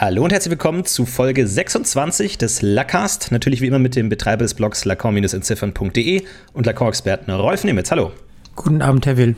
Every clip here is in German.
Hallo und herzlich willkommen zu Folge 26 des Lacast. Natürlich wie immer mit dem Betreiber des Blogs lacan-entziffern.de und Lacan-Experten Rolf Nemitz. Hallo. Guten Abend, Herr Will.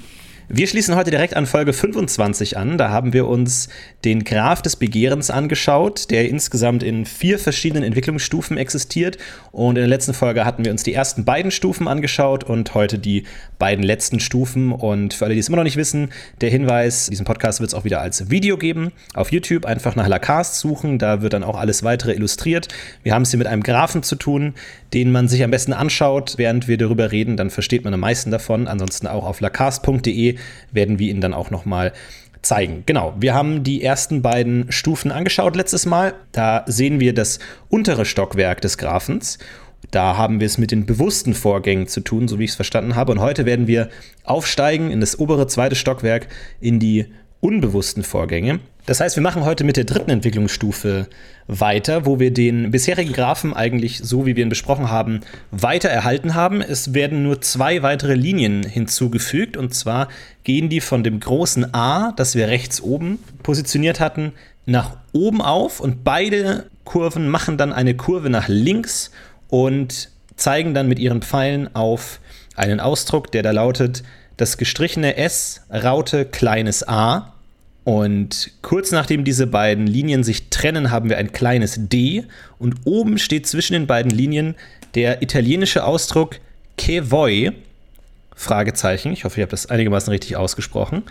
Wir schließen heute direkt an Folge 25 an. Da haben wir uns den Graph des Begehrens angeschaut, der insgesamt in vier verschiedenen Entwicklungsstufen existiert. Und in der letzten Folge hatten wir uns die ersten beiden Stufen angeschaut und heute die beiden letzten Stufen. Und für alle, die es immer noch nicht wissen, der Hinweis, diesen Podcast wird es auch wieder als Video geben. Auf YouTube einfach nach Lacaste suchen, da wird dann auch alles weitere illustriert. Wir haben es hier mit einem Graphen zu tun, den man sich am besten anschaut, während wir darüber reden. Dann versteht man am meisten davon. Ansonsten auch auf lacaste.de werden wir ihn dann auch noch mal zeigen. Genau, wir haben die ersten beiden Stufen angeschaut letztes Mal. Da sehen wir das untere Stockwerk des Graphens. Da haben wir es mit den bewussten Vorgängen zu tun, so wie ich es verstanden habe. Und heute werden wir aufsteigen in das obere zweite Stockwerk in die unbewussten Vorgänge. Das heißt, wir machen heute mit der dritten Entwicklungsstufe weiter, wo wir den bisherigen Graphen eigentlich, so wie wir ihn besprochen haben, weiter erhalten haben. Es werden nur zwei weitere Linien hinzugefügt und zwar gehen die von dem großen A, das wir rechts oben positioniert hatten, nach oben auf und beide Kurven machen dann eine Kurve nach links und zeigen dann mit ihren Pfeilen auf einen Ausdruck, der da lautet das gestrichene S, Raute, kleines a. Und kurz nachdem diese beiden Linien sich trennen, haben wir ein kleines d. Und oben steht zwischen den beiden Linien der italienische Ausdruck che voi. Fragezeichen. Ich hoffe, ich habe das einigermaßen richtig ausgesprochen.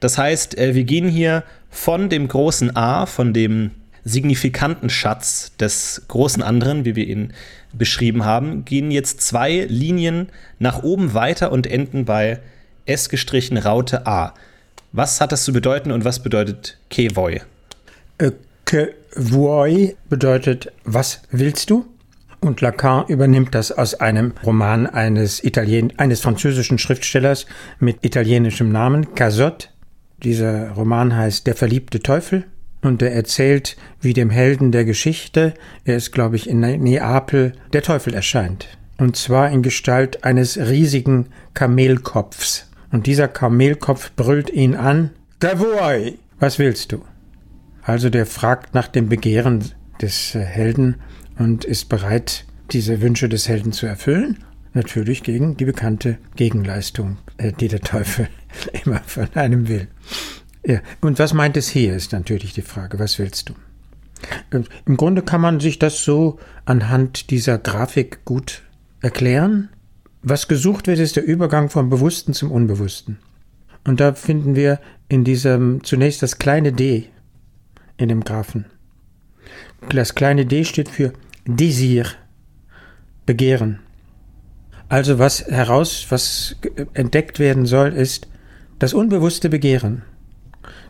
Das heißt, äh, wir gehen hier von dem großen A, von dem signifikanten Schatz des großen anderen, wie wir ihn beschrieben haben, gehen jetzt zwei Linien nach oben weiter und enden bei S gestrichen Raute A. Was hat das zu bedeuten und was bedeutet Kevoi? Äh, Kevoi bedeutet, was willst du? Und Lacan übernimmt das aus einem Roman eines, Italien eines französischen Schriftstellers mit italienischem Namen, Cazotte. Dieser Roman heißt Der verliebte Teufel und er erzählt, wie dem Helden der Geschichte, er ist, glaube ich, in Neapel, der Teufel erscheint. Und zwar in Gestalt eines riesigen Kamelkopfs. Und dieser Kamelkopf brüllt ihn an, Gavoi, was willst du? Also der fragt nach dem Begehren des äh, Helden und ist bereit, diese Wünsche des Helden zu erfüllen. Natürlich gegen die bekannte Gegenleistung, äh, die der Teufel immer von einem will. Ja, und was meint es hier, ist natürlich die Frage. Was willst du? Im Grunde kann man sich das so anhand dieser Grafik gut erklären. Was gesucht wird, ist der Übergang vom Bewussten zum Unbewussten. Und da finden wir in diesem zunächst das kleine d in dem Graphen. Das kleine d steht für Desir, Begehren. Also was heraus, was entdeckt werden soll, ist das unbewusste Begehren.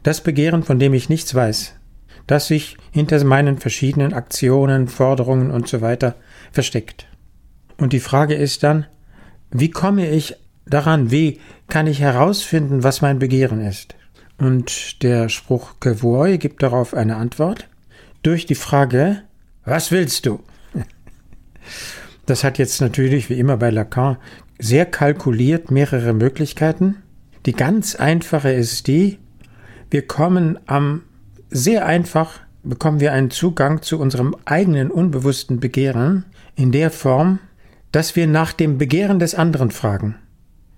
Das Begehren, von dem ich nichts weiß, das sich hinter meinen verschiedenen Aktionen, Forderungen und so weiter versteckt. Und die Frage ist dann, wie komme ich daran? Wie kann ich herausfinden, was mein Begehren ist? Und der Spruch Kevoy gibt darauf eine Antwort durch die Frage, was willst du? Das hat jetzt natürlich, wie immer bei Lacan, sehr kalkuliert mehrere Möglichkeiten. Die ganz einfache ist die, wir kommen am sehr einfach, bekommen wir einen Zugang zu unserem eigenen unbewussten Begehren in der Form, dass wir nach dem Begehren des anderen fragen.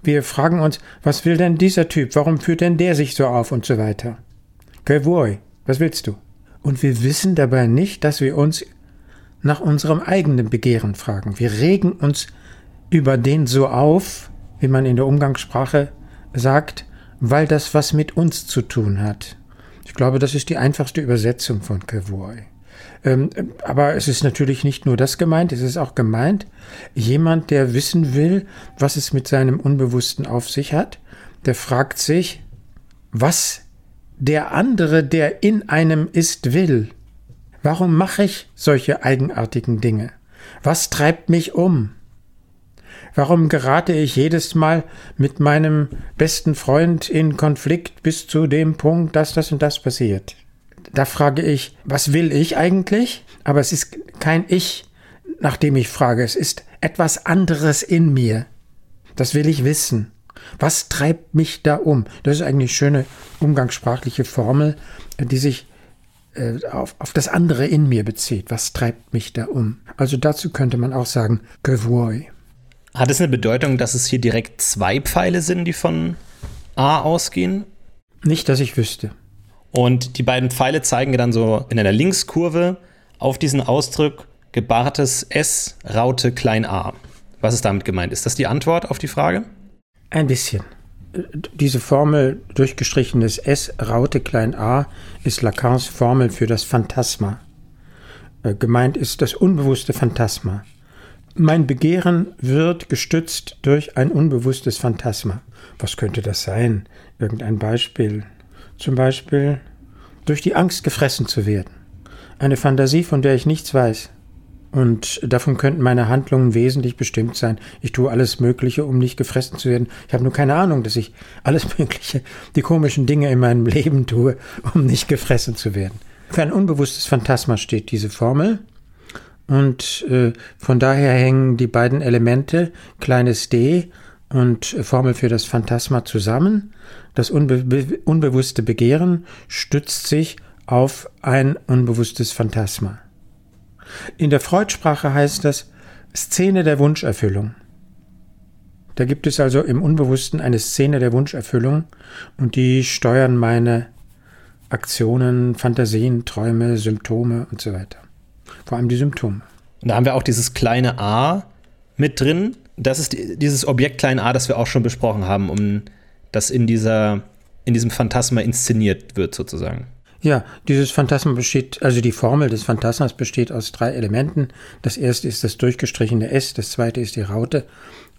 Wir fragen uns, was will denn dieser Typ? Warum führt denn der sich so auf und so weiter? Que Was willst du? Und wir wissen dabei nicht, dass wir uns nach unserem eigenen Begehren fragen. Wir regen uns über den so auf, wie man in der Umgangssprache sagt, weil das was mit uns zu tun hat. Ich glaube, das ist die einfachste Übersetzung von Kevoy. Ähm, aber es ist natürlich nicht nur das gemeint, es ist auch gemeint, jemand, der wissen will, was es mit seinem Unbewussten auf sich hat, der fragt sich, was der andere, der in einem ist, will. Warum mache ich solche eigenartigen Dinge? Was treibt mich um? Warum gerate ich jedes Mal mit meinem besten Freund in Konflikt bis zu dem Punkt, dass das und das passiert? Da frage ich, was will ich eigentlich? Aber es ist kein Ich, nach dem ich frage. Es ist etwas anderes in mir. Das will ich wissen. Was treibt mich da um? Das ist eigentlich eine schöne umgangssprachliche Formel, die sich äh, auf, auf das andere in mir bezieht. Was treibt mich da um? Also dazu könnte man auch sagen, vuoi. Hat es eine Bedeutung, dass es hier direkt zwei Pfeile sind, die von A ausgehen? Nicht, dass ich wüsste. Und die beiden Pfeile zeigen dann so in einer Linkskurve auf diesen Ausdruck gebartes S, Raute, klein a. Was ist damit gemeint? Ist das die Antwort auf die Frage? Ein bisschen. Diese Formel durchgestrichenes S, Raute, klein a, ist Lacans Formel für das Phantasma. Äh, gemeint ist das unbewusste Phantasma. Mein Begehren wird gestützt durch ein unbewusstes Phantasma. Was könnte das sein? Irgendein Beispiel. Zum Beispiel durch die Angst gefressen zu werden. Eine Fantasie, von der ich nichts weiß. Und davon könnten meine Handlungen wesentlich bestimmt sein. Ich tue alles Mögliche, um nicht gefressen zu werden. Ich habe nur keine Ahnung, dass ich alles Mögliche, die komischen Dinge in meinem Leben tue, um nicht gefressen zu werden. Für ein unbewusstes Phantasma steht diese Formel. Und äh, von daher hängen die beiden Elemente, kleines d und Formel für das Phantasma zusammen. Das unbe unbewusste Begehren stützt sich auf ein unbewusstes Phantasma. In der Freudsprache heißt das Szene der Wunscherfüllung. Da gibt es also im Unbewussten eine Szene der Wunscherfüllung und die steuern meine Aktionen, Fantasien, Träume, Symptome und so weiter. Vor allem die Symptome. Und da haben wir auch dieses kleine a mit drin. Das ist dieses Objekt klein a, das wir auch schon besprochen haben, um das in dieser in diesem Phantasma inszeniert wird sozusagen. Ja, dieses Phantasma besteht, also die Formel des Phantasmas besteht aus drei Elementen. Das erste ist das durchgestrichene S, das zweite ist die Raute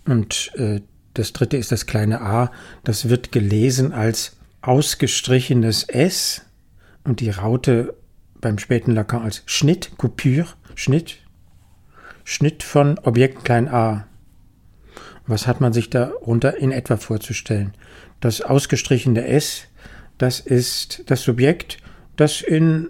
und äh, das dritte ist das kleine a. Das wird gelesen als ausgestrichenes S und die Raute beim späten Lacan als Schnitt, Coupure, Schnitt, Schnitt von Objekt klein a. Was hat man sich darunter in etwa vorzustellen? Das ausgestrichene S, das ist das Subjekt das in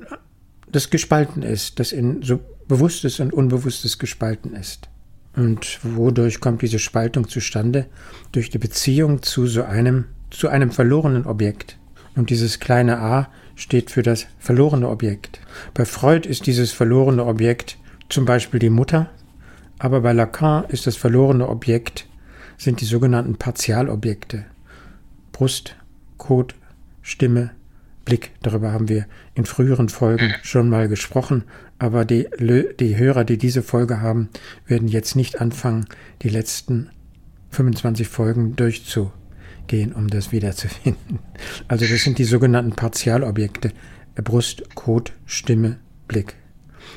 das gespalten ist, das in so bewusstes und unbewusstes gespalten ist. Und wodurch kommt diese Spaltung zustande? Durch die Beziehung zu so einem, zu einem verlorenen Objekt. Und dieses kleine a steht für das verlorene Objekt. Bei Freud ist dieses verlorene Objekt zum Beispiel die Mutter, aber bei Lacan ist das verlorene Objekt, sind die sogenannten Partialobjekte. Brust, Kot, Stimme, Blick. Darüber haben wir in früheren Folgen schon mal gesprochen. Aber die, die Hörer, die diese Folge haben, werden jetzt nicht anfangen, die letzten 25 Folgen durchzugehen, um das wiederzufinden. Also das sind die sogenannten Partialobjekte. Brust, Kot, Stimme, Blick.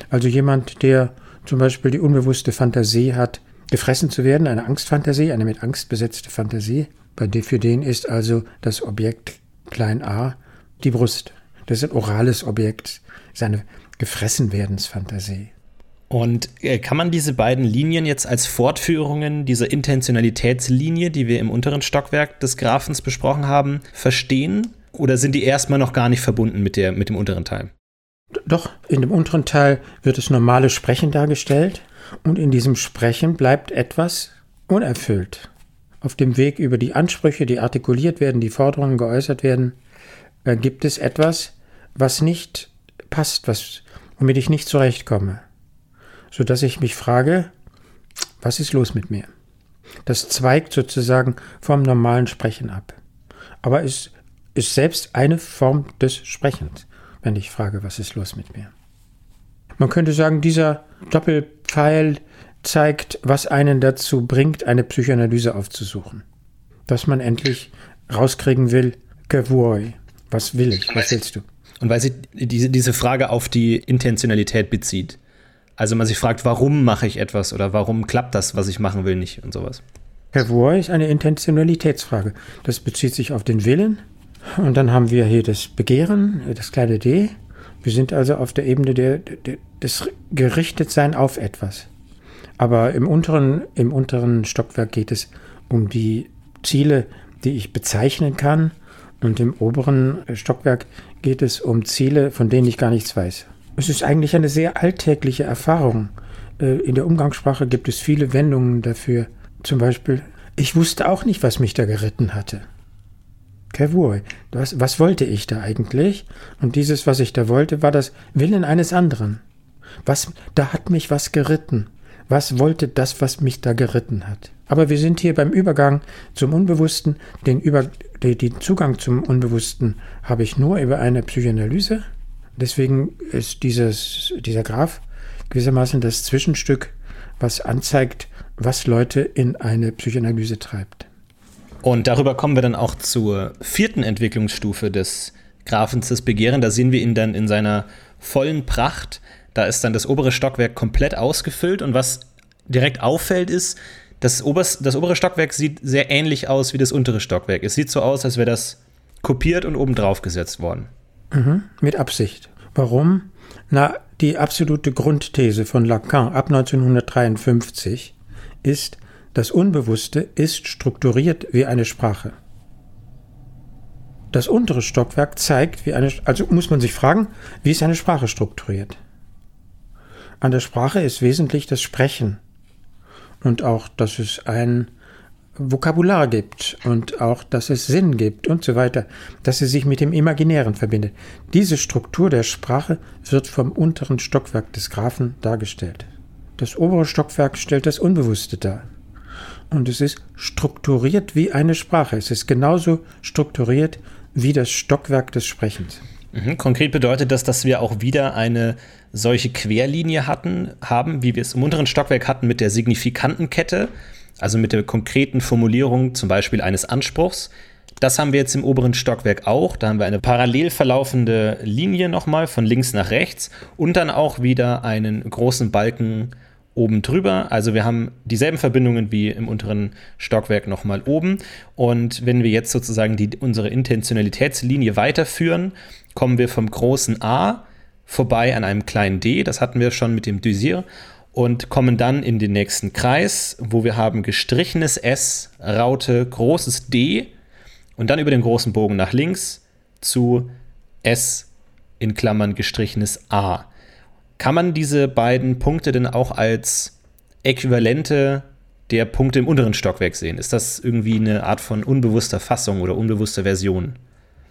Also jemand, der zum Beispiel die unbewusste Fantasie hat, gefressen zu werden, eine Angstfantasie, eine mit Angst besetzte Fantasie. Bei für den ist also das Objekt klein a die Brust. Das ist ein orales Objekt, das ist eine Gefressenwerdensfantasie. Und äh, kann man diese beiden Linien jetzt als Fortführungen dieser Intentionalitätslinie, die wir im unteren Stockwerk des Graphens besprochen haben, verstehen? Oder sind die erstmal noch gar nicht verbunden mit, der, mit dem unteren Teil? Doch, in dem unteren Teil wird das normale Sprechen dargestellt und in diesem Sprechen bleibt etwas unerfüllt. Auf dem Weg über die Ansprüche, die artikuliert werden, die Forderungen geäußert werden, äh, gibt es etwas, was nicht passt, was, womit ich nicht zurechtkomme. Sodass ich mich frage, was ist los mit mir? Das zweigt sozusagen vom normalen Sprechen ab. Aber es ist selbst eine Form des Sprechens, wenn ich frage, was ist los mit mir? Man könnte sagen, dieser Doppelpfeil zeigt, was einen dazu bringt, eine Psychoanalyse aufzusuchen. Dass man endlich rauskriegen will, vuoi, was will ich? Was willst du? Und weil sie diese, diese Frage auf die Intentionalität bezieht. Also man sich fragt, warum mache ich etwas oder warum klappt das, was ich machen will, nicht und sowas. Revoir ist eine Intentionalitätsfrage. Das bezieht sich auf den Willen. Und dann haben wir hier das Begehren, das kleine d. Wir sind also auf der Ebene der, der, des Gerichtetsein auf etwas. Aber im unteren, im unteren Stockwerk geht es um die Ziele, die ich bezeichnen kann und im oberen Stockwerk geht es um Ziele, von denen ich gar nichts weiß. Es ist eigentlich eine sehr alltägliche Erfahrung. Äh, in der Umgangssprache gibt es viele Wendungen dafür. Zum Beispiel, ich wusste auch nicht, was mich da geritten hatte. Vuoi? Was, was wollte ich da eigentlich? Und dieses, was ich da wollte, war das Willen eines anderen. Was, da hat mich was geritten. Was wollte das, was mich da geritten hat? Aber wir sind hier beim Übergang zum Unbewussten. Den, Über, den, den Zugang zum Unbewussten habe ich nur über eine Psychoanalyse. Deswegen ist dieses, dieser Graph gewissermaßen das Zwischenstück, was anzeigt, was Leute in eine Psychoanalyse treibt. Und darüber kommen wir dann auch zur vierten Entwicklungsstufe des Graphens des Begehren. Da sehen wir ihn dann in seiner vollen Pracht. Da ist dann das obere Stockwerk komplett ausgefüllt und was direkt auffällt ist, das, obers, das obere Stockwerk sieht sehr ähnlich aus wie das untere Stockwerk. Es sieht so aus, als wäre das kopiert und oben drauf gesetzt worden. Mhm, mit Absicht. Warum? Na, die absolute Grundthese von Lacan ab 1953 ist, das Unbewusste ist strukturiert wie eine Sprache. Das untere Stockwerk zeigt, wie eine, also muss man sich fragen, wie ist eine Sprache strukturiert? An der Sprache ist wesentlich das Sprechen und auch, dass es ein Vokabular gibt und auch, dass es Sinn gibt und so weiter, dass sie sich mit dem Imaginären verbindet. Diese Struktur der Sprache wird vom unteren Stockwerk des Graphen dargestellt. Das obere Stockwerk stellt das Unbewusste dar. Und es ist strukturiert wie eine Sprache. Es ist genauso strukturiert wie das Stockwerk des Sprechens. Mhm. Konkret bedeutet das, dass wir auch wieder eine solche Querlinie hatten, haben, wie wir es im unteren Stockwerk hatten mit der signifikanten Kette, also mit der konkreten Formulierung zum Beispiel eines Anspruchs. Das haben wir jetzt im oberen Stockwerk auch. Da haben wir eine parallel verlaufende Linie nochmal von links nach rechts und dann auch wieder einen großen Balken oben drüber. Also wir haben dieselben Verbindungen wie im unteren Stockwerk nochmal oben. Und wenn wir jetzt sozusagen die, unsere Intentionalitätslinie weiterführen, kommen wir vom großen A vorbei an einem kleinen D. Das hatten wir schon mit dem Dysir. Und kommen dann in den nächsten Kreis, wo wir haben gestrichenes S, Raute, großes D und dann über den großen Bogen nach links zu S in Klammern gestrichenes A. Kann man diese beiden Punkte denn auch als Äquivalente der Punkte im unteren Stockwerk sehen? Ist das irgendwie eine Art von unbewusster Fassung oder unbewusster Version?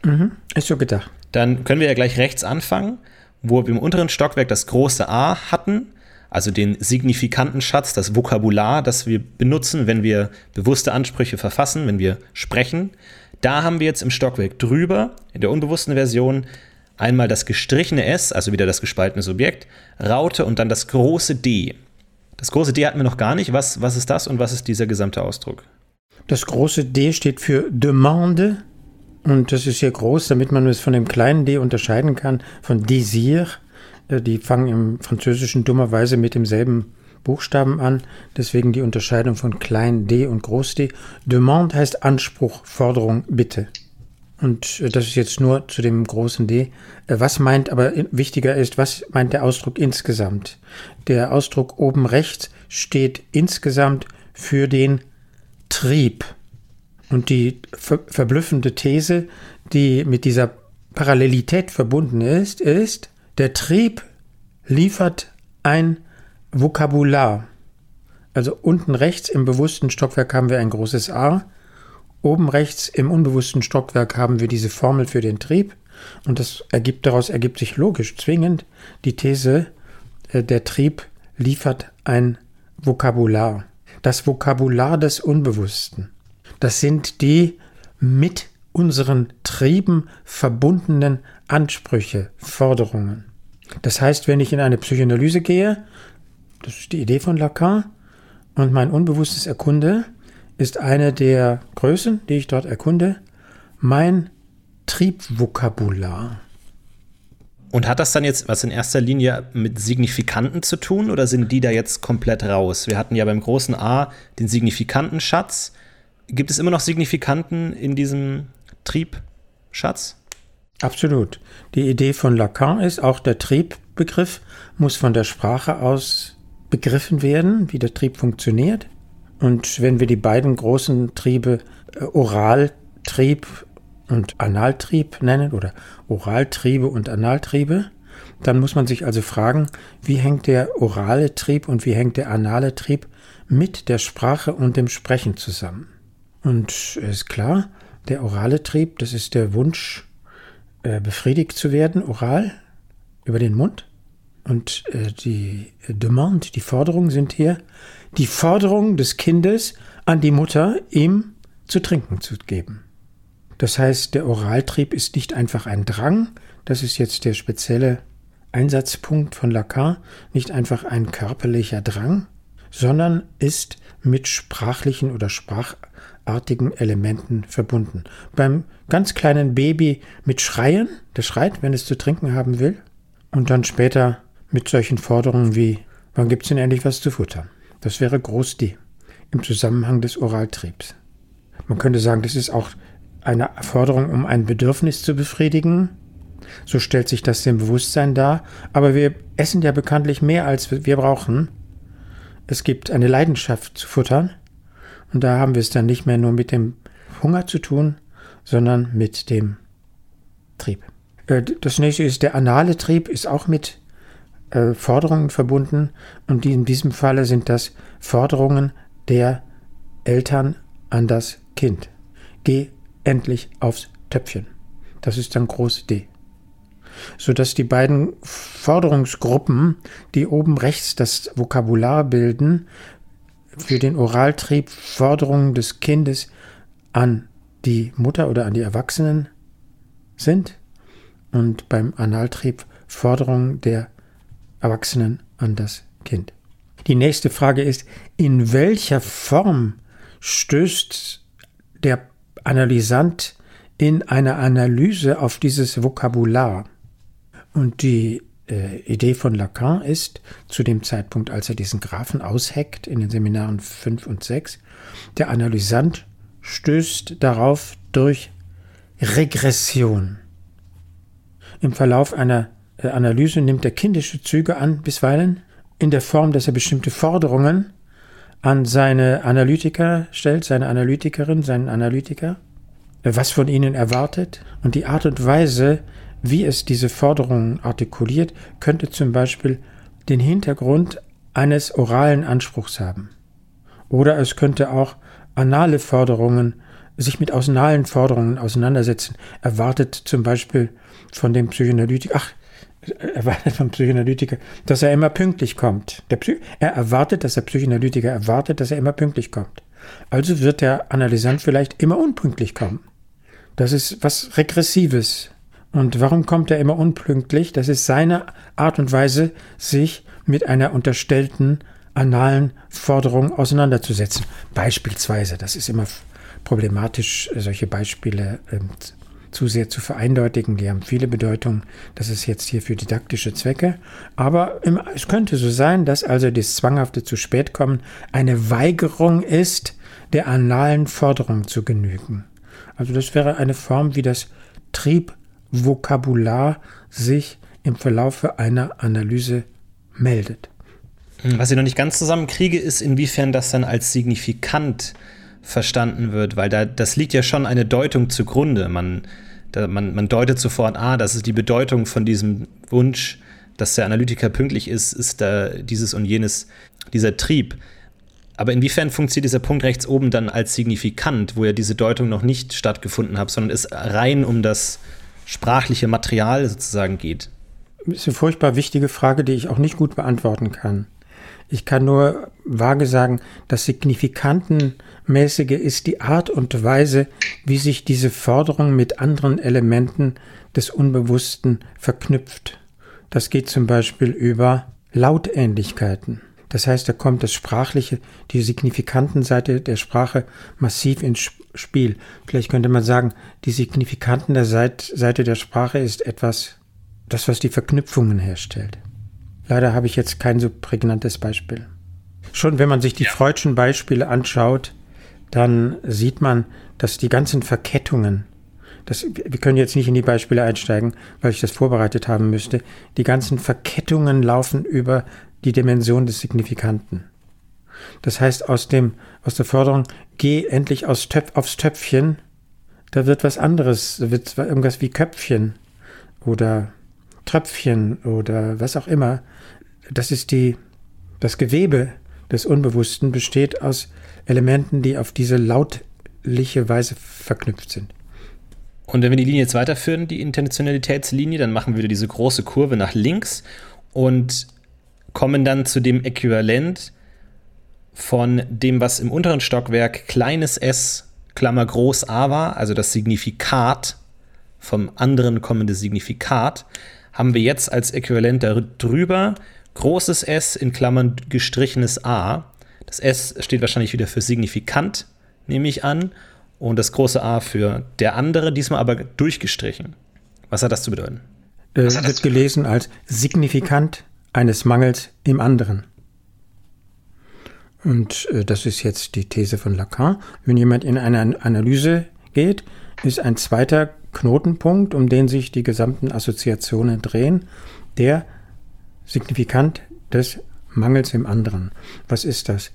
Mhm, ist so gedacht. Dann können wir ja gleich rechts anfangen, wo wir im unteren Stockwerk das große A hatten, also den signifikanten Schatz, das Vokabular, das wir benutzen, wenn wir bewusste Ansprüche verfassen, wenn wir sprechen. Da haben wir jetzt im Stockwerk drüber, in der unbewussten Version, Einmal das gestrichene S, also wieder das gespaltene Subjekt, Raute und dann das große D. Das große D hatten wir noch gar nicht. Was, was ist das und was ist dieser gesamte Ausdruck? Das große D steht für Demande und das ist hier groß, damit man es von dem kleinen D unterscheiden kann, von Désir. Äh, die fangen im Französischen dummerweise mit demselben Buchstaben an, deswegen die Unterscheidung von klein d und groß d. Demande heißt Anspruch, Forderung, Bitte. Und äh, das ist jetzt nur zu dem großen D. Äh, was meint aber wichtiger ist, was meint der Ausdruck insgesamt? Der Ausdruck oben rechts steht insgesamt für den Trieb. Und die ver verblüffende These, die mit dieser Parallelität verbunden ist, ist, der Trieb liefert ein Vokabular. Also unten rechts im bewussten Stockwerk haben wir ein großes A Oben rechts im unbewussten Stockwerk haben wir diese Formel für den Trieb und das ergibt daraus ergibt sich logisch zwingend die These, äh, der Trieb liefert ein Vokabular. Das Vokabular des Unbewussten. Das sind die mit unseren Trieben verbundenen Ansprüche, Forderungen. Das heißt, wenn ich in eine Psychoanalyse gehe, das ist die Idee von Lacan, und mein Unbewusstes erkunde, ist eine der Größen, die ich dort erkunde, mein Triebvokabular. Und hat das dann jetzt was in erster Linie mit Signifikanten zu tun oder sind die da jetzt komplett raus? Wir hatten ja beim großen A den signifikanten Schatz. Gibt es immer noch Signifikanten in diesem Triebschatz? Absolut. Die Idee von Lacan ist, auch der Triebbegriff muss von der Sprache aus begriffen werden, wie der Trieb funktioniert. Und wenn wir die beiden großen Triebe äh, Oraltrieb und Analtrieb nennen oder Oraltriebe und Analtriebe, dann muss man sich also fragen, wie hängt der orale Trieb und wie hängt der anale Trieb mit der Sprache und dem Sprechen zusammen. Und ist klar, der orale Trieb, das ist der Wunsch, äh, befriedigt zu werden, oral, über den Mund. Und äh, die Demande, die Forderung sind hier die Forderung des Kindes an die Mutter, ihm zu trinken zu geben. Das heißt, der Oraltrieb ist nicht einfach ein Drang, das ist jetzt der spezielle Einsatzpunkt von Lacan, nicht einfach ein körperlicher Drang, sondern ist mit sprachlichen oder sprachartigen Elementen verbunden. Beim ganz kleinen Baby mit Schreien, das schreit, wenn es zu trinken haben will, und dann später mit solchen Forderungen wie, wann gibt es denn endlich was zu futtern? Das wäre groß D im Zusammenhang des Oraltriebs. Man könnte sagen, das ist auch eine Forderung, um ein Bedürfnis zu befriedigen. So stellt sich das dem Bewusstsein dar. Aber wir essen ja bekanntlich mehr, als wir brauchen. Es gibt eine Leidenschaft zu futtern. Und da haben wir es dann nicht mehr nur mit dem Hunger zu tun, sondern mit dem Trieb. Äh, das nächste ist der anale Trieb, ist auch mit äh, Forderungen verbunden. Und in diesem Falle sind das Forderungen der Eltern an das Kind. Geh endlich aufs Töpfchen. Das ist dann groß D. Sodass die beiden Forderungsgruppen, die oben rechts das Vokabular bilden, für den Oraltrieb Forderungen des Kindes an die Mutter oder an die Erwachsenen sind und beim Analtrieb Forderungen der Erwachsenen an das Kind. Die nächste Frage ist, in welcher Form stößt der Analysant in einer Analyse auf dieses Vokabular? Und die äh, Idee von Lacan ist, zu dem Zeitpunkt, als er diesen Graphen ausheckt, in den Seminaren 5 und 6, der Analysant stößt darauf durch Regression. Im Verlauf einer Analyse nimmt er kindische Züge an, bisweilen, in der Form, dass er bestimmte Forderungen an seine Analytiker stellt, seine Analytikerin, seinen Analytiker, was von ihnen erwartet. Und die Art und Weise, wie es diese Forderungen artikuliert, könnte zum Beispiel den Hintergrund eines oralen Anspruchs haben. Oder es könnte auch anale Forderungen, sich mit analen Forderungen auseinandersetzen. Erwartet zum Beispiel von dem Psychoanalytiker, ach, erwartet vom Psychoanalytiker, dass er immer pünktlich kommt. Der Psy er erwartet, dass der Psychoanalytiker erwartet, dass er immer pünktlich kommt. Also wird der Analysant vielleicht immer unpünktlich kommen. Das ist was Regressives. Und warum kommt er immer unpünktlich? Das ist seine Art und Weise, sich mit einer unterstellten analen Forderung auseinanderzusetzen. Beispielsweise, das ist immer problematisch, solche Beispiele ähm, zu sehr zu vereindeutigen. Die haben viele Bedeutungen. Das ist jetzt hier für didaktische Zwecke. Aber es könnte so sein, dass also das zwanghafte zu spät kommen eine Weigerung ist, der analen Forderung zu genügen. Also das wäre eine Form, wie das Triebvokabular sich im Verlaufe einer Analyse meldet. Was ich noch nicht ganz zusammenkriege, ist, inwiefern das dann als signifikant verstanden wird, weil da, das liegt ja schon eine Deutung zugrunde. Man, da, man, man deutet sofort, ah, das ist die Bedeutung von diesem Wunsch, dass der Analytiker pünktlich ist, ist da dieses und jenes, dieser Trieb. Aber inwiefern funktioniert dieser Punkt rechts oben dann als signifikant, wo ja diese Deutung noch nicht stattgefunden hat, sondern es rein um das sprachliche Material sozusagen geht? Das ist eine furchtbar wichtige Frage, die ich auch nicht gut beantworten kann. Ich kann nur vage sagen, das Signifikantenmäßige ist die Art und Weise, wie sich diese Forderung mit anderen Elementen des Unbewussten verknüpft. Das geht zum Beispiel über Lautähnlichkeiten. Das heißt, da kommt das Sprachliche, die Signifikantenseite der Sprache massiv ins Spiel. Vielleicht könnte man sagen, die Signifikanten der Seite der Sprache ist etwas, das, was die Verknüpfungen herstellt. Leider habe ich jetzt kein so prägnantes Beispiel. Schon wenn man sich die ja. Freudschen Beispiele anschaut, dann sieht man, dass die ganzen Verkettungen, das, wir können jetzt nicht in die Beispiele einsteigen, weil ich das vorbereitet haben müsste, die ganzen Verkettungen laufen über die Dimension des Signifikanten. Das heißt, aus, dem, aus der Forderung, geh endlich aus Töpf, aufs Töpfchen, da wird was anderes, da wird irgendwas wie Köpfchen oder Tröpfchen oder was auch immer das ist die, das Gewebe des Unbewussten besteht aus Elementen, die auf diese Laut, unterschiedliche Weise verknüpft sind. Und wenn wir die Linie jetzt weiterführen, die Intentionalitätslinie, dann machen wir wieder diese große Kurve nach links und kommen dann zu dem Äquivalent von dem, was im unteren Stockwerk kleines s, Klammer groß a war, also das Signifikat vom anderen kommende Signifikat, haben wir jetzt als Äquivalent darüber großes S in Klammern gestrichenes a. Das S steht wahrscheinlich wieder für signifikant, nehme ich an, und das große A für der andere, diesmal aber durchgestrichen. Was hat das zu bedeuten? Äh, wird gelesen als signifikant eines Mangels im anderen. Und äh, das ist jetzt die These von Lacan. Wenn jemand in eine Analyse geht, ist ein zweiter Knotenpunkt, um den sich die gesamten Assoziationen drehen, der signifikant des Mangels im anderen. Was ist das?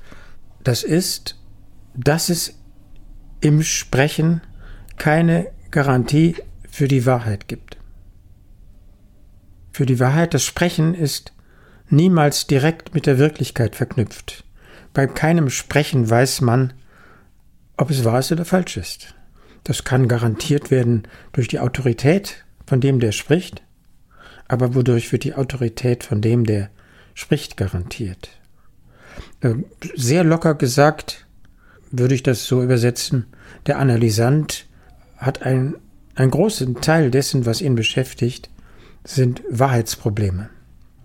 Das ist, dass es im Sprechen keine Garantie für die Wahrheit gibt. Für die Wahrheit, das Sprechen ist niemals direkt mit der Wirklichkeit verknüpft. Bei keinem Sprechen weiß man, ob es wahr ist oder falsch ist. Das kann garantiert werden durch die Autorität von dem, der spricht, aber wodurch wird die Autorität von dem, der spricht, garantiert? Äh, sehr locker gesagt würde ich das so übersetzen, der Analysant hat einen, einen großen Teil dessen, was ihn beschäftigt, sind Wahrheitsprobleme.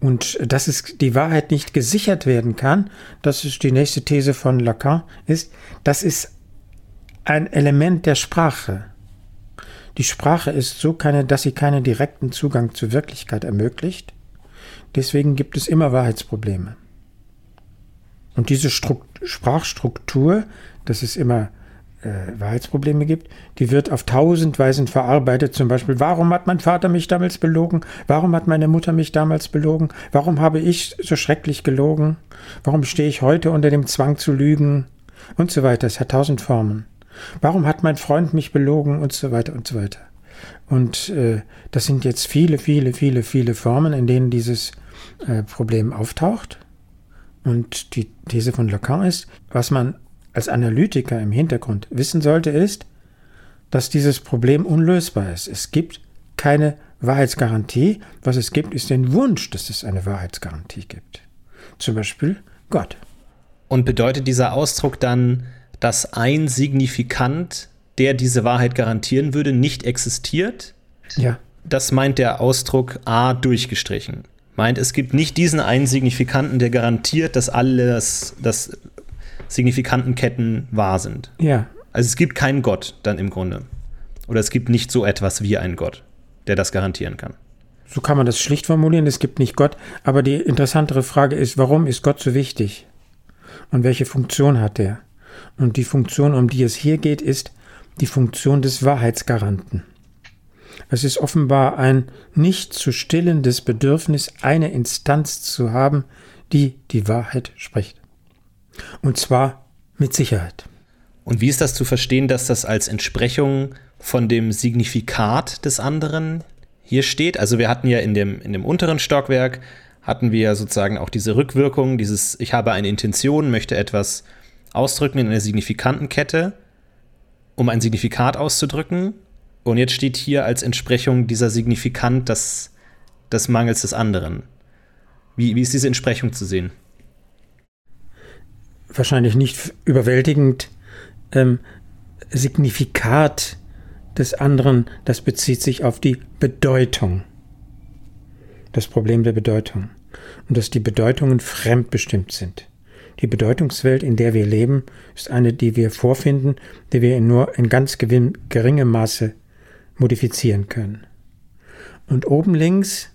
Und dass es die Wahrheit nicht gesichert werden kann, das ist die nächste These von Lacan, ist, das ist ein Element der Sprache. Die Sprache ist so keine, dass sie keinen direkten Zugang zur Wirklichkeit ermöglicht. Deswegen gibt es immer Wahrheitsprobleme. Und diese Strukt Sprachstruktur, dass es immer äh, Wahrheitsprobleme gibt, die wird auf tausend Weisen verarbeitet. Zum Beispiel, warum hat mein Vater mich damals belogen? Warum hat meine Mutter mich damals belogen? Warum habe ich so schrecklich gelogen? Warum stehe ich heute unter dem Zwang zu lügen? Und so weiter. Es hat tausend Formen. Warum hat mein Freund mich belogen? Und so weiter und so weiter. Und äh, das sind jetzt viele, viele, viele, viele Formen, in denen dieses äh, Problem auftaucht. Und die These von Lacan ist, was man als Analytiker im Hintergrund wissen sollte, ist, dass dieses Problem unlösbar ist. Es gibt keine Wahrheitsgarantie. Was es gibt, ist den Wunsch, dass es eine Wahrheitsgarantie gibt. Zum Beispiel Gott. Und bedeutet dieser Ausdruck dann, dass ein Signifikant, der diese Wahrheit garantieren würde, nicht existiert? Ja. Das meint der Ausdruck A durchgestrichen. Meint, es gibt nicht diesen einen Signifikanten, der garantiert, dass alles, dass Signifikantenketten wahr sind. Ja. Also es gibt keinen Gott dann im Grunde. Oder es gibt nicht so etwas wie einen Gott, der das garantieren kann. So kann man das schlicht formulieren, es gibt nicht Gott. Aber die interessantere Frage ist, warum ist Gott so wichtig? Und welche Funktion hat er? Und die Funktion, um die es hier geht, ist die Funktion des Wahrheitsgaranten. Es ist offenbar ein nicht zu stillendes Bedürfnis, eine Instanz zu haben, die die Wahrheit spricht. Und zwar mit Sicherheit. Und wie ist das zu verstehen, dass das als Entsprechung von dem Signifikat des anderen hier steht? Also wir hatten ja in dem, in dem unteren Stockwerk, hatten wir sozusagen auch diese Rückwirkung, dieses ich habe eine Intention, möchte etwas ausdrücken in einer signifikanten Kette, um ein Signifikat auszudrücken. Und jetzt steht hier als Entsprechung dieser Signifikant des, des Mangels des anderen. Wie, wie ist diese Entsprechung zu sehen? wahrscheinlich nicht überwältigend ähm, Signifikat des anderen, das bezieht sich auf die Bedeutung. Das Problem der Bedeutung. Und dass die Bedeutungen fremdbestimmt sind. Die Bedeutungswelt, in der wir leben, ist eine, die wir vorfinden, die wir nur in ganz geringem Maße modifizieren können. Und oben links,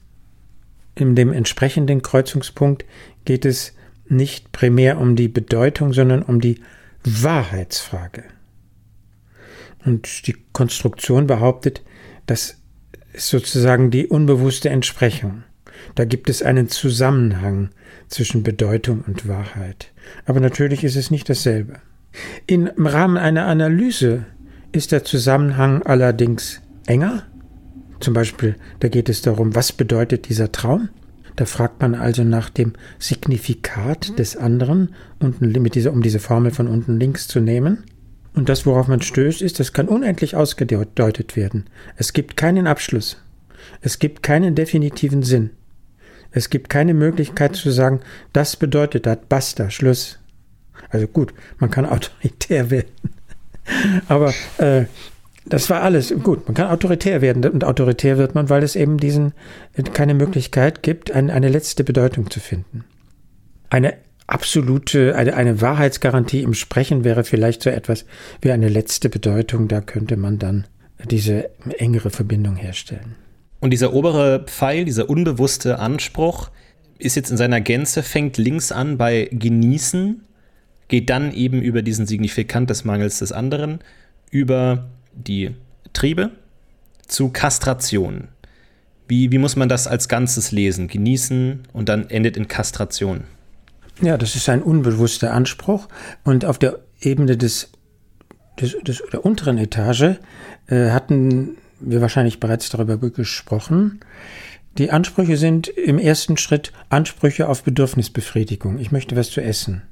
in dem entsprechenden Kreuzungspunkt, geht es nicht primär um die Bedeutung, sondern um die Wahrheitsfrage. Und die Konstruktion behauptet, das ist sozusagen die unbewusste Entsprechung. Da gibt es einen Zusammenhang zwischen Bedeutung und Wahrheit. Aber natürlich ist es nicht dasselbe. Im Rahmen einer Analyse ist der Zusammenhang allerdings enger. Zum Beispiel, da geht es darum, was bedeutet dieser Traum? Da fragt man also nach dem Signifikat des anderen, unten mit dieser, um diese Formel von unten links zu nehmen. Und das, worauf man stößt, ist, das kann unendlich ausgedeutet werden. Es gibt keinen Abschluss. Es gibt keinen definitiven Sinn. Es gibt keine Möglichkeit zu sagen, das bedeutet das, basta, Schluss. Also gut, man kann autoritär werden. Aber äh, das war alles gut. Man kann autoritär werden und autoritär wird man, weil es eben diesen keine Möglichkeit gibt, ein, eine letzte Bedeutung zu finden. Eine absolute, eine, eine Wahrheitsgarantie im Sprechen wäre vielleicht so etwas wie eine letzte Bedeutung. Da könnte man dann diese engere Verbindung herstellen. Und dieser obere Pfeil, dieser unbewusste Anspruch, ist jetzt in seiner Gänze, fängt links an bei genießen, geht dann eben über diesen Signifikant des Mangels des anderen, über die Triebe zu Kastration. Wie, wie muss man das als Ganzes lesen? Genießen und dann endet in Kastration. Ja, das ist ein unbewusster Anspruch. Und auf der Ebene des, des, des der unteren Etage äh, hatten wir wahrscheinlich bereits darüber gesprochen. Die Ansprüche sind im ersten Schritt Ansprüche auf Bedürfnisbefriedigung. Ich möchte was zu essen.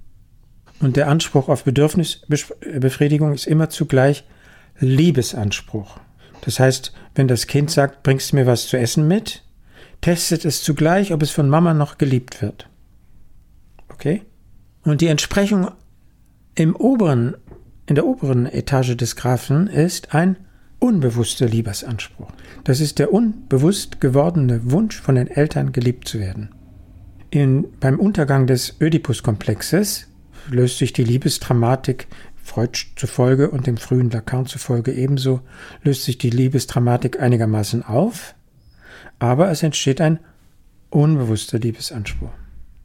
Und der Anspruch auf Bedürfnisbefriedigung ist immer zugleich Liebesanspruch. Das heißt, wenn das Kind sagt, bringst du mir was zu essen mit, testet es zugleich, ob es von Mama noch geliebt wird. Okay? Und die Entsprechung im oberen, in der oberen Etage des Graphen ist ein unbewusster Liebesanspruch. Das ist der unbewusst gewordene Wunsch von den Eltern geliebt zu werden. In, beim Untergang des Oedipus-Komplexes löst sich die Liebesdramatik Freud zufolge und dem frühen Lacan zufolge ebenso löst sich die Liebesdramatik einigermaßen auf, aber es entsteht ein unbewusster Liebesanspruch.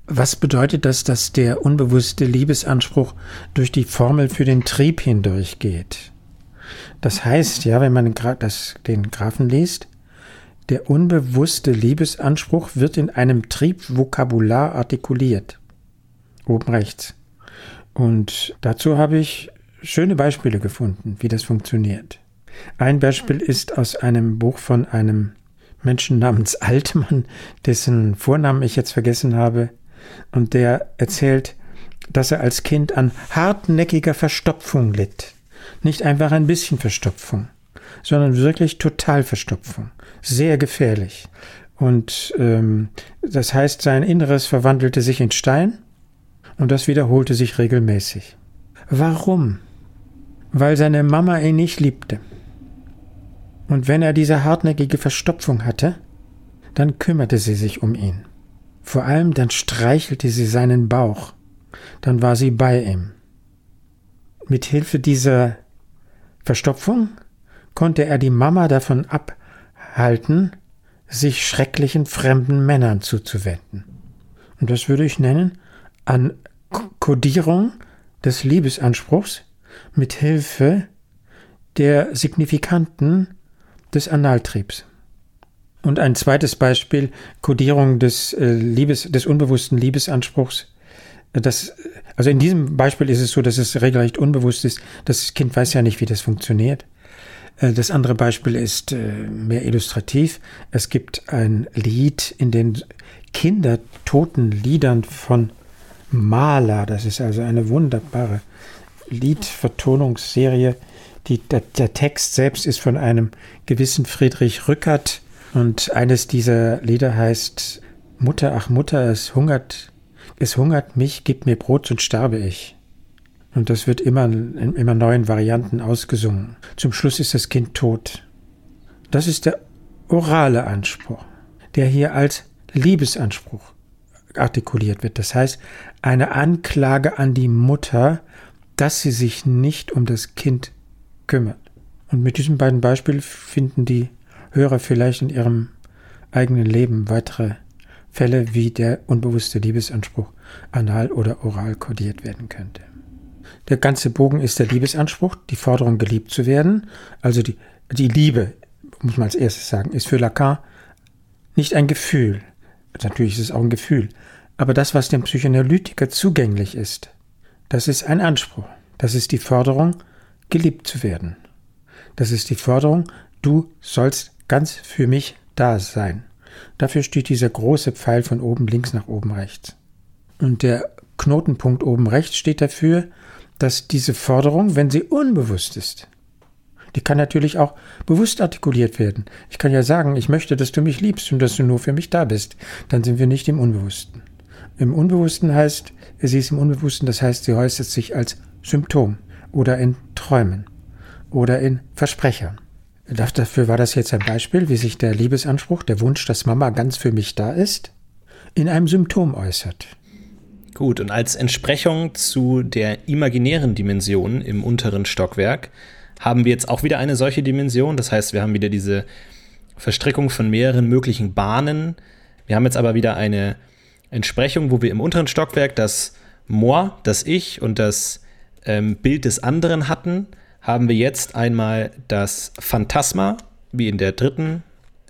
Was bedeutet das, dass der unbewusste Liebesanspruch durch die Formel für den Trieb hindurchgeht? Das heißt ja, wenn man das, den Graphen liest, der unbewusste Liebesanspruch wird in einem Triebvokabular artikuliert. Oben rechts. Und dazu habe ich schöne Beispiele gefunden, wie das funktioniert. Ein Beispiel ist aus einem Buch von einem Menschen namens Altmann, dessen Vornamen ich jetzt vergessen habe, und der erzählt, dass er als Kind an hartnäckiger Verstopfung litt. Nicht einfach ein bisschen Verstopfung, sondern wirklich Totalverstopfung. Sehr gefährlich. Und ähm, das heißt, sein Inneres verwandelte sich in Stein und das wiederholte sich regelmäßig. Warum? Weil seine Mama ihn nicht liebte. Und wenn er diese hartnäckige Verstopfung hatte, dann kümmerte sie sich um ihn. Vor allem dann streichelte sie seinen Bauch. Dann war sie bei ihm. Mit Hilfe dieser Verstopfung konnte er die Mama davon abhalten, sich schrecklichen fremden Männern zuzuwenden. Und das würde ich nennen an Kodierung des Liebesanspruchs mit Hilfe der Signifikanten des Analtriebs. Und ein zweites Beispiel, Kodierung des, äh, Liebes, des unbewussten Liebesanspruchs. Das, also in diesem Beispiel ist es so, dass es regelrecht unbewusst ist. Das Kind weiß ja nicht, wie das funktioniert. Äh, das andere Beispiel ist äh, mehr illustrativ. Es gibt ein Lied in den kindertoten Liedern von Maler. Das ist also eine wunderbare Liedvertonungsserie. Die, der, der, Text selbst ist von einem gewissen Friedrich Rückert und eines dieser Lieder heißt Mutter, ach Mutter, es hungert, es hungert mich, gib mir Brot, sonst sterbe ich. Und das wird immer in immer neuen Varianten ausgesungen. Zum Schluss ist das Kind tot. Das ist der orale Anspruch, der hier als Liebesanspruch artikuliert wird. Das heißt, eine Anklage an die Mutter, dass sie sich nicht um das Kind kümmert. Und mit diesen beiden Beispielen finden die Hörer vielleicht in ihrem eigenen Leben weitere Fälle, wie der unbewusste Liebesanspruch anal oder oral kodiert werden könnte. Der ganze Bogen ist der Liebesanspruch, die Forderung geliebt zu werden, also die, die Liebe, muss man als erstes sagen, ist für Lacan nicht ein Gefühl. Natürlich ist es auch ein Gefühl, aber das, was dem Psychoanalytiker zugänglich ist, das ist ein Anspruch. Das ist die Forderung, geliebt zu werden. Das ist die Forderung, du sollst ganz für mich da sein. Dafür steht dieser große Pfeil von oben links nach oben rechts. Und der Knotenpunkt oben rechts steht dafür, dass diese Forderung, wenn sie unbewusst ist, die kann natürlich auch bewusst artikuliert werden. Ich kann ja sagen, ich möchte, dass du mich liebst und dass du nur für mich da bist. Dann sind wir nicht im Unbewussten. Im Unbewussten heißt, sie ist im Unbewussten, das heißt, sie äußert sich als Symptom oder in Träumen oder in Versprechern. Dafür war das jetzt ein Beispiel, wie sich der Liebesanspruch, der Wunsch, dass Mama ganz für mich da ist, in einem Symptom äußert. Gut, und als Entsprechung zu der imaginären Dimension im unteren Stockwerk haben wir jetzt auch wieder eine solche Dimension. Das heißt, wir haben wieder diese Verstrickung von mehreren möglichen Bahnen. Wir haben jetzt aber wieder eine Entsprechung, wo wir im unteren Stockwerk das Moi, das Ich und das ähm, Bild des anderen hatten, haben wir jetzt einmal das Phantasma, wie in der dritten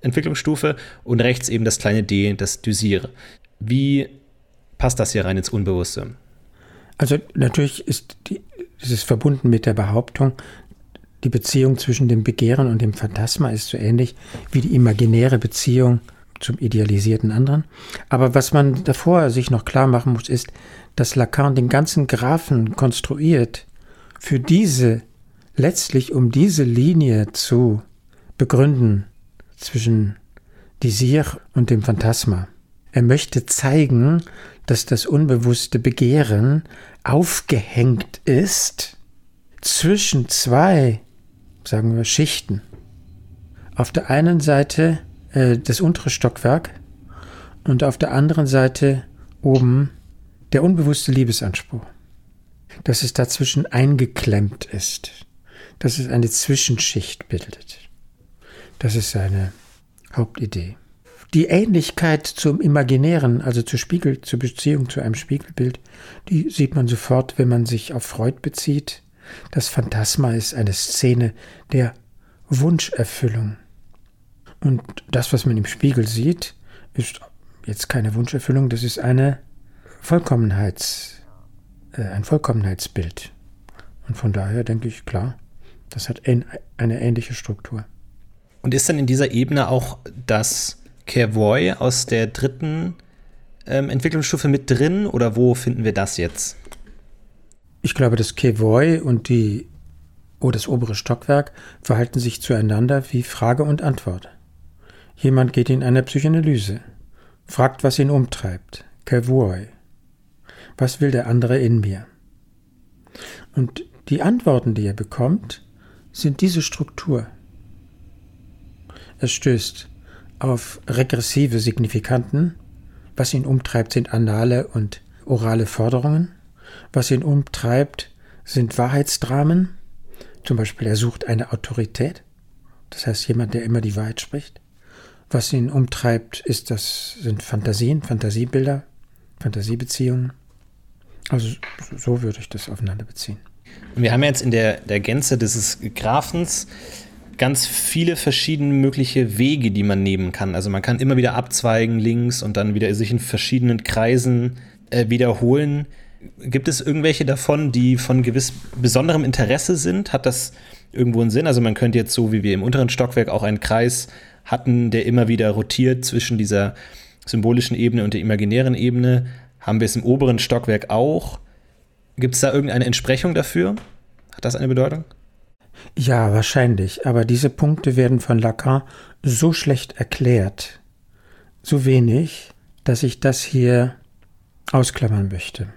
Entwicklungsstufe, und rechts eben das kleine D, das Dysir. Wie passt das hier rein ins Unbewusste? Also natürlich ist es ist verbunden mit der Behauptung, die Beziehung zwischen dem Begehren und dem Phantasma ist so ähnlich wie die imaginäre Beziehung zum idealisierten anderen. Aber was man davor sich noch klar machen muss, ist, dass Lacan den ganzen Graphen konstruiert für diese, letztlich um diese Linie zu begründen zwischen Desir und dem Phantasma. Er möchte zeigen, dass das unbewusste Begehren aufgehängt ist zwischen zwei sagen wir, Schichten. Auf der einen Seite äh, das untere Stockwerk und auf der anderen Seite oben der unbewusste Liebesanspruch. Dass es dazwischen eingeklemmt ist. Dass es eine Zwischenschicht bildet. Das ist seine Hauptidee. Die Ähnlichkeit zum Imaginären, also zur Spiegel, zur Beziehung zu einem Spiegelbild, die sieht man sofort, wenn man sich auf Freud bezieht. Das Phantasma ist eine Szene der Wunscherfüllung. Und das, was man im Spiegel sieht, ist jetzt keine Wunscherfüllung, das ist eine Vollkommenheits, äh, ein Vollkommenheitsbild. Und von daher denke ich, klar, das hat eine ähnliche Struktur. Und ist dann in dieser Ebene auch das Kervoy aus der dritten ähm, Entwicklungsstufe mit drin oder wo finden wir das jetzt? Ich glaube, das Kevoy und die oder das obere Stockwerk verhalten sich zueinander wie Frage und Antwort. Jemand geht in eine Psychoanalyse, fragt, was ihn umtreibt. Kevoy. Was will der andere in mir? Und die Antworten, die er bekommt, sind diese Struktur. Er stößt auf regressive Signifikanten. Was ihn umtreibt, sind anale und orale Forderungen. Was ihn umtreibt, sind Wahrheitsdramen. Zum Beispiel, er sucht eine Autorität. Das heißt, jemand, der immer die Wahrheit spricht. Was ihn umtreibt, ist das, sind Fantasien, Fantasiebilder, Fantasiebeziehungen. Also so würde ich das aufeinander beziehen. Wir haben jetzt in der, der Gänze dieses Graphens ganz viele verschiedene mögliche Wege, die man nehmen kann. Also man kann immer wieder abzweigen links und dann wieder sich in verschiedenen Kreisen äh, wiederholen. Gibt es irgendwelche davon, die von gewiss besonderem Interesse sind? Hat das irgendwo einen Sinn? Also man könnte jetzt so, wie wir im unteren Stockwerk auch einen Kreis hatten, der immer wieder rotiert zwischen dieser symbolischen Ebene und der imaginären Ebene. Haben wir es im oberen Stockwerk auch? Gibt es da irgendeine Entsprechung dafür? Hat das eine Bedeutung? Ja, wahrscheinlich. Aber diese Punkte werden von Lacan so schlecht erklärt, so wenig, dass ich das hier ausklammern möchte.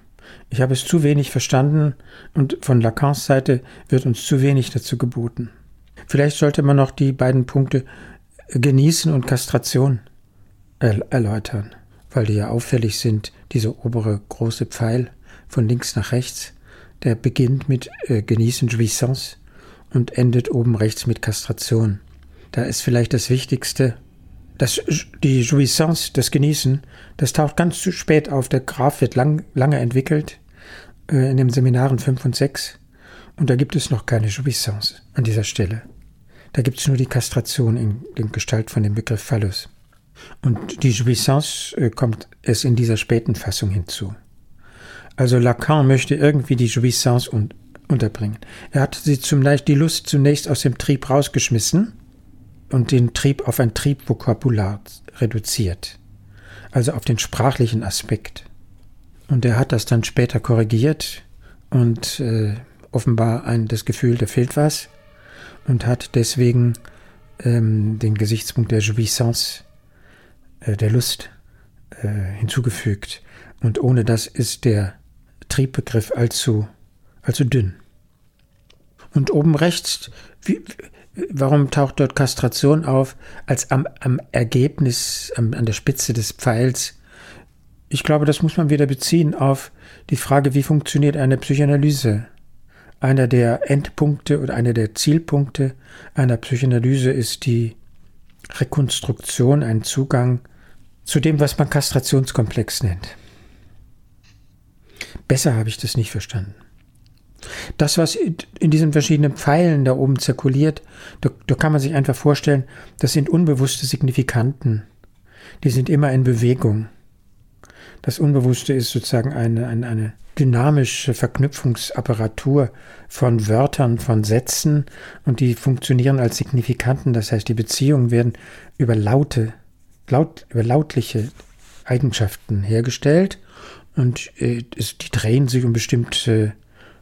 Ich habe es zu wenig verstanden und von Lacans Seite wird uns zu wenig dazu geboten. Vielleicht sollte man noch die beiden Punkte Genießen und Kastration erläutern, weil die ja auffällig sind, dieser obere große Pfeil von links nach rechts, der beginnt mit äh, Genießen, Jouissance und endet oben rechts mit Kastration. Da ist vielleicht das Wichtigste, dass die Jouissance, das Genießen, das taucht ganz zu spät auf. Der Graph wird lang, lange entwickelt äh, in den Seminaren 5 und 6. Und da gibt es noch keine Jouissance an dieser Stelle. Da gibt es nur die Kastration in, in Gestalt von dem Begriff Phallus. Und die Jouissance äh, kommt erst in dieser späten Fassung hinzu. Also Lacan möchte irgendwie die Jouissance un unterbringen. Er hat sie zum die Lust zunächst aus dem Trieb rausgeschmissen und den Trieb auf ein Triebvokabular reduziert. Also auf den sprachlichen Aspekt. Und er hat das dann später korrigiert und äh, offenbar ein, das Gefühl, da fehlt was und hat deswegen ähm, den Gesichtspunkt der Jouissance, äh, der Lust, äh, hinzugefügt. Und ohne das ist der Triebbegriff allzu, allzu dünn. Und oben rechts, wie, warum taucht dort Kastration auf als am, am Ergebnis, am, an der Spitze des Pfeils? Ich glaube, das muss man wieder beziehen auf die Frage, wie funktioniert eine Psychoanalyse? Einer der Endpunkte oder einer der Zielpunkte einer Psychoanalyse ist die Rekonstruktion, ein Zugang zu dem, was man Kastrationskomplex nennt. Besser habe ich das nicht verstanden. Das, was in diesen verschiedenen Pfeilen da oben zirkuliert, da, da, kann man sich einfach vorstellen, das sind unbewusste Signifikanten. Die sind immer in Bewegung. Das Unbewusste ist sozusagen eine, eine, eine dynamische Verknüpfungsapparatur von Wörtern, von Sätzen und die funktionieren als Signifikanten. Das heißt, die Beziehungen werden über laute, laut, über lautliche Eigenschaften hergestellt und äh, die drehen sich um bestimmte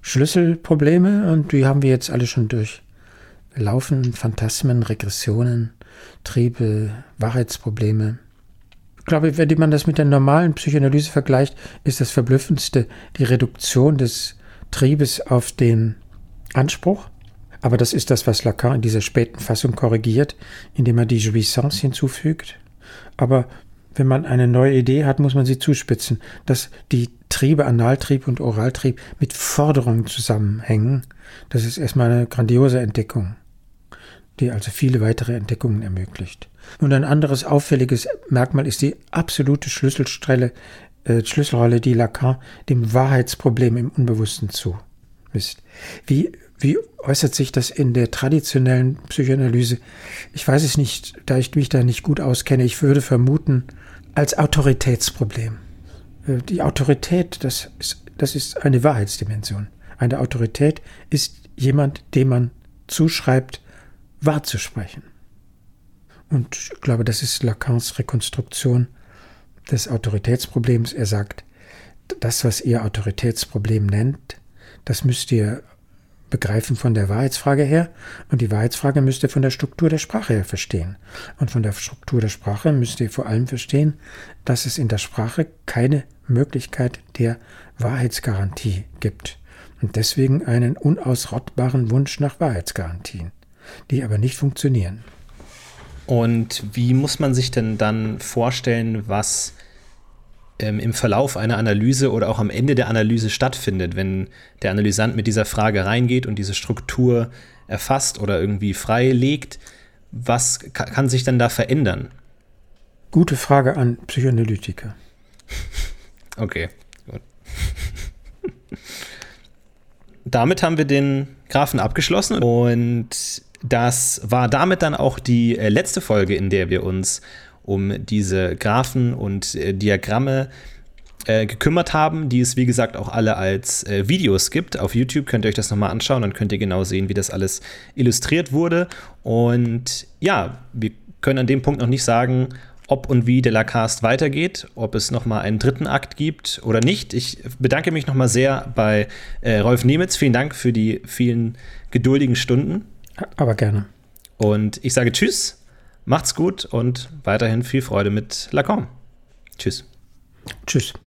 Schlüsselprobleme und die haben wir jetzt alle schon durchlaufen. Phantasmen, Regressionen, Triebe, Wahrheitsprobleme. Ich glaube, wenn man das mit der normalen Psychoanalyse vergleicht, ist das Verblüffendste die Reduktion des Triebes auf den Anspruch. Aber das ist das, was Lacan in dieser späten Fassung korrigiert, indem er die Jouissance hinzufügt. Aber wenn man eine neue Idee hat, muss man sie zuspitzen, dass die Triebe, Analtrieb und Oraltrieb mit Forderungen zusammenhängen. Das ist erstmal eine grandiose Entdeckung, die also viele weitere Entdeckungen ermöglicht. Und ein anderes auffälliges Merkmal ist die absolute Schlüsselstelle, äh, Schlüsselrolle, die Lacan dem Wahrheitsproblem im Unbewussten zumisst. Wie, wie äußert sich das in der traditionellen Psychoanalyse? Ich weiß es nicht, da ich mich da nicht gut auskenne. Ich würde vermuten, als Autoritätsproblem. Äh, die Autorität, das ist, das ist eine Wahrheitsdimension. Eine Autorität ist jemand, dem man zuschreibt, wahr zu sprechen. Und ich glaube, das ist Lacans Rekonstruktion des Autoritätsproblems. Er sagt, das, was ihr Autoritätsproblem nennt, das müsst ihr begreifen von der Wahrheitsfrage her und die Wahrheitsfrage müsst ihr von der Struktur der Sprache her verstehen. Und von der Struktur der Sprache müsst ihr vor allem verstehen, dass es in der Sprache keine Möglichkeit der Wahrheitsgarantie gibt und deswegen einen unausrottbaren Wunsch nach Wahrheitsgarantien, die aber nicht funktionieren. Und wie muss man sich denn dann vorstellen, was ähm, im Verlauf einer Analyse oder auch am Ende der Analyse stattfindet, wenn der Analysant mit dieser Frage reingeht und diese Struktur erfasst oder irgendwie freilegt? Was kann sich dann da verändern? Gute Frage an Psychoanalytiker. okay, gut. damit haben wir den Graphen abgeschlossen und das war damit dann auch die äh, letzte Folge, in der wir uns um diese Graphen und äh, Diagramme äh, gekümmert haben, die es wie gesagt auch alle als äh, Videos gibt. Auf YouTube könnt ihr euch das nochmal anschauen, dann könnt ihr genau sehen, wie das alles illustriert wurde. Und ja, wir können an dem Punkt noch nicht sagen, ob und wie der Lacast weitergeht, ob es nochmal einen dritten Akt gibt oder nicht. Ich bedanke mich nochmal sehr bei äh, Rolf Nemitz. Vielen Dank für die vielen geduldigen Stunden. Aber gerne. Und ich sage Tschüss, macht's gut und weiterhin viel Freude mit Lacan. Tschüss. Tschüss.